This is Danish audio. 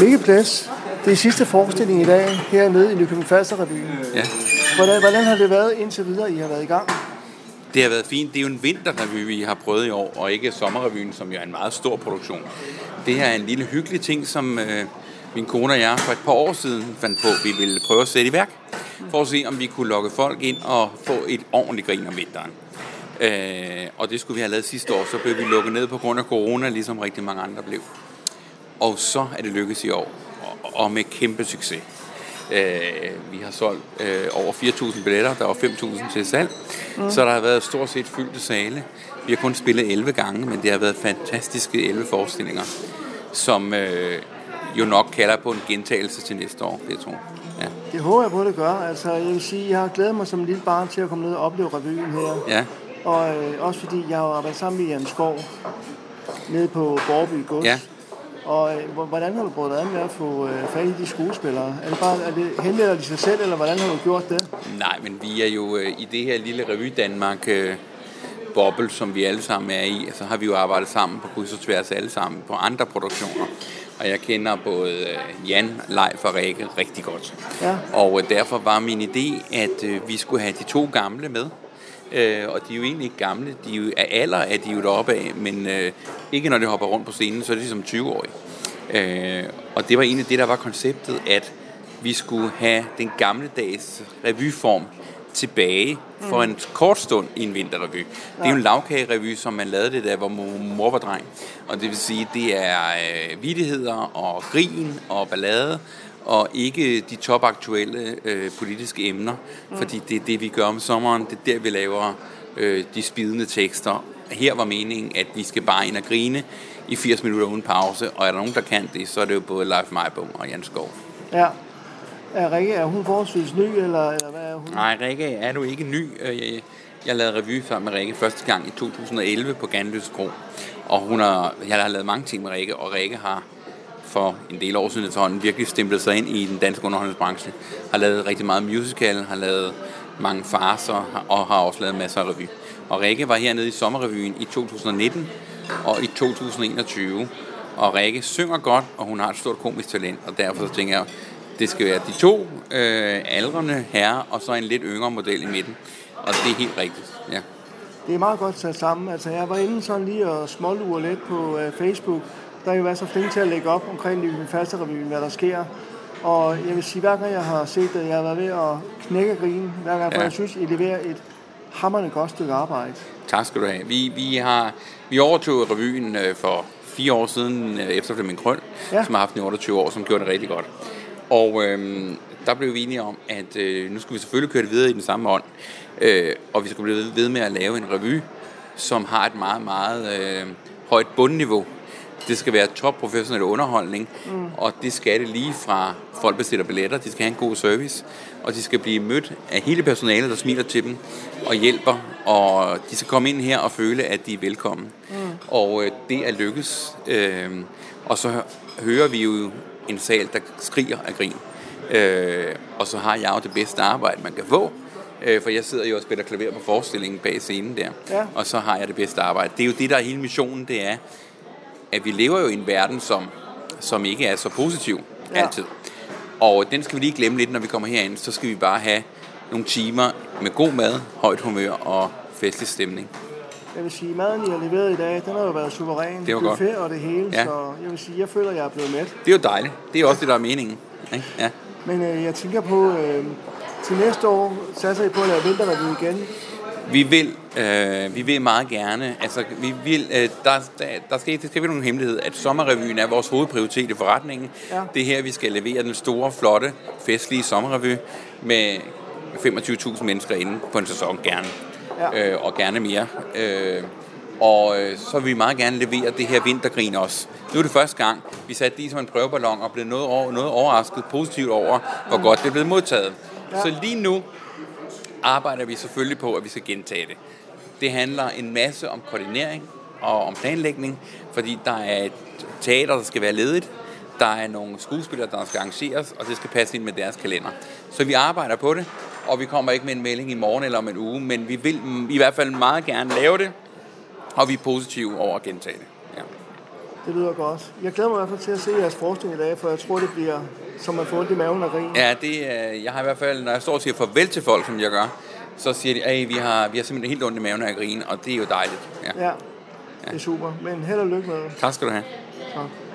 Mikkel Plads, det er sidste forestilling i dag hernede i Nykøbing Falster Revyen. Ja. Hvordan, hvordan har det været indtil videre, I har været i gang? Det har været fint. Det er jo en vinterrevy, vi har prøvet i år, og ikke sommerrevyen, som jo er en meget stor produktion. Det her er en lille hyggelig ting, som øh, min kone og jeg for et par år siden fandt på, vi ville prøve at sætte i værk, for at se, om vi kunne lokke folk ind og få et ordentligt grin om vinteren. Øh, og det skulle vi have lavet sidste år, så blev vi lukket ned på grund af corona, ligesom rigtig mange andre blev. Og så er det lykkedes i år, og, med kæmpe succes. Øh, vi har solgt øh, over 4.000 billetter, der var 5.000 til salg, mm. så der har været stort set fyldte sale. Vi har kun spillet 11 gange, men det har været fantastiske 11 forestillinger, som øh, jo nok kalder på en gentagelse til næste år, det tror Ja. Det håber jeg på, det gør. Altså, jeg vil sige, jeg har glædet mig som lille barn til at komme ned og opleve revyen her. Ja. Og øh, også fordi jeg har arbejdet sammen med Jan Skov nede på Borby Gods. Ja. Og øh, hvordan har du brugt an med at få øh, fat i de skuespillere? Er det bare, er det, henvender de sig selv, eller hvordan har du gjort det? Nej, men vi er jo øh, i det her lille revy Danmark boble, som vi alle sammen er i, så har vi jo arbejdet sammen på kryds og tværs alle sammen på andre produktioner. Og jeg kender både Jan, Leif og Rikke rigtig godt. Ja. Og derfor var min idé, at vi skulle have de to gamle med. Øh, og de er jo egentlig ikke gamle. De er jo, af alder er de jo deroppe af, men øh, ikke når de hopper rundt på scenen, så er de som 20-årige. Øh, og det var egentlig det, der var konceptet, at vi skulle have den gamle dags revyform tilbage for en kort stund i en vinterrevy. Det er jo en lavkagerevy, som man lavede det der, hvor mor var dreng. Og det vil sige, det er øh, vidigheder og grin og ballade, og ikke de topaktuelle øh, politiske emner, mm. fordi det er det, vi gør om sommeren. Det er der, vi laver øh, de spidende tekster. Her var meningen, at vi skal bare ind og grine i 80 minutter uden pause, og er der nogen, der kan det, så er det jo både Leif Meibom og Jan Skov. Ja. Er Rikke, er hun forholdsvis ny, eller, eller hvad er hun? Nej, Rikke er du ikke ny. Jeg, jeg lavede revy sammen med Rikke første gang i 2011 på Ganløs Kro. Og hun har, jeg har lavet mange ting med Rikke, og Rikke har for en del år siden efterhånden virkelig stemplet sig ind i den danske underholdningsbranche. Har lavet rigtig meget musical, har lavet mange farser og har også lavet masser af revy. Og Rikke var hernede i sommerrevyen i 2019 og i 2021. Og Rikke synger godt, og hun har et stort komisk talent, og derfor så tænker jeg, det skal være de to øh, aldrende herrer, og så en lidt yngre model i midten. Og det er helt rigtigt, ja. Det er meget godt sat sammen. Altså, jeg var inde sådan lige og smålure lidt på øh, Facebook. Der er jo været så flink til at lægge op omkring Nykøbing Falsterrevyen, hvad der sker. Og jeg vil sige, hver gang jeg har set det, jeg har været ved at knække grine, hver gang, for ja. jeg synes, I leverer et hammerne godt stykke arbejde. Tak skal du have. Vi, vi, har, vi overtog revyen øh, for fire år siden, øh, efter Flemming Krøl, ja. som har haft den i 28 år, som gjorde det rigtig godt. Og øh, der blev vi enige om, at øh, nu skulle vi selvfølgelig køre det videre i den samme ånd, øh, og vi skulle blive ved med at lave en revy, som har et meget, meget øh, højt bundniveau. Det skal være top professionel underholdning, mm. og det skal det lige fra folk bestiller billetter, de skal have en god service, og de skal blive mødt af hele personalet, der smiler til dem og hjælper, og de skal komme ind her og føle, at de er velkommen. Mm. Og øh, det er lykkes. Øh, og så hører vi jo en sal, der skriger af grin. Øh, og så har jeg jo det bedste arbejde, man kan få. Øh, for jeg sidder jo og spiller klaver på forestillingen bag scenen der. Ja. Og så har jeg det bedste arbejde. Det er jo det, der er hele missionen, det er, at vi lever jo i en verden, som, som ikke er så positiv ja. altid. Og den skal vi lige glemme lidt, når vi kommer herind. Så skal vi bare have nogle timer med god mad, højt humør og festlig stemning. Jeg vil sige, maden, I har leveret i dag, den har jo været suveræn. Det var godt. Buffet og det hele, Ja. så jeg vil sige, jeg føler, jeg er blevet mæt. Det er jo dejligt. Det er også det, der er meningen. Ikke? Ja. Men øh, jeg tænker på, øh, til næste år satser I på at lave vinterrevy igen. Vi vil, øh, vi vil meget gerne, altså vi vil, øh, der, der, der skal, det skal være nogen hemmelighed, at sommerrevyen er vores hovedprioritet i forretningen. Ja. Det er her, vi skal levere den store, flotte, festlige sommerrevy med 25.000 mennesker inde på en sæson gerne. Ja. Øh, og gerne mere. Øh, og øh, så vil vi meget gerne levere det her vintergrin også. Nu er det første gang, vi satte det som en prøveballon og blev noget, over, noget overrasket positivt over, hvor godt det er blevet modtaget. Ja. Så lige nu arbejder vi selvfølgelig på, at vi skal gentage det. Det handler en masse om koordinering og om planlægning, fordi der er et teater, der skal være ledigt, der er nogle skuespillere, der skal arrangeres, og det skal passe ind med deres kalender. Så vi arbejder på det, og vi kommer ikke med en melding i morgen eller om en uge, men vi vil i hvert fald meget gerne lave det, og vi er positive over at gentage det. Det lyder godt. Jeg glæder mig i hvert fald til at se jeres forskning i dag, for jeg tror, det bliver som man får ondt i maven af grin. Ja, det, øh, jeg har i hvert fald, når jeg står og siger farvel til folk, som jeg gør, så siger de, at vi har, vi har simpelthen helt ondt i maven af grin, og det er jo dejligt. Ja. ja, det er super. Men held og lykke med det. Tak skal du have. Tak.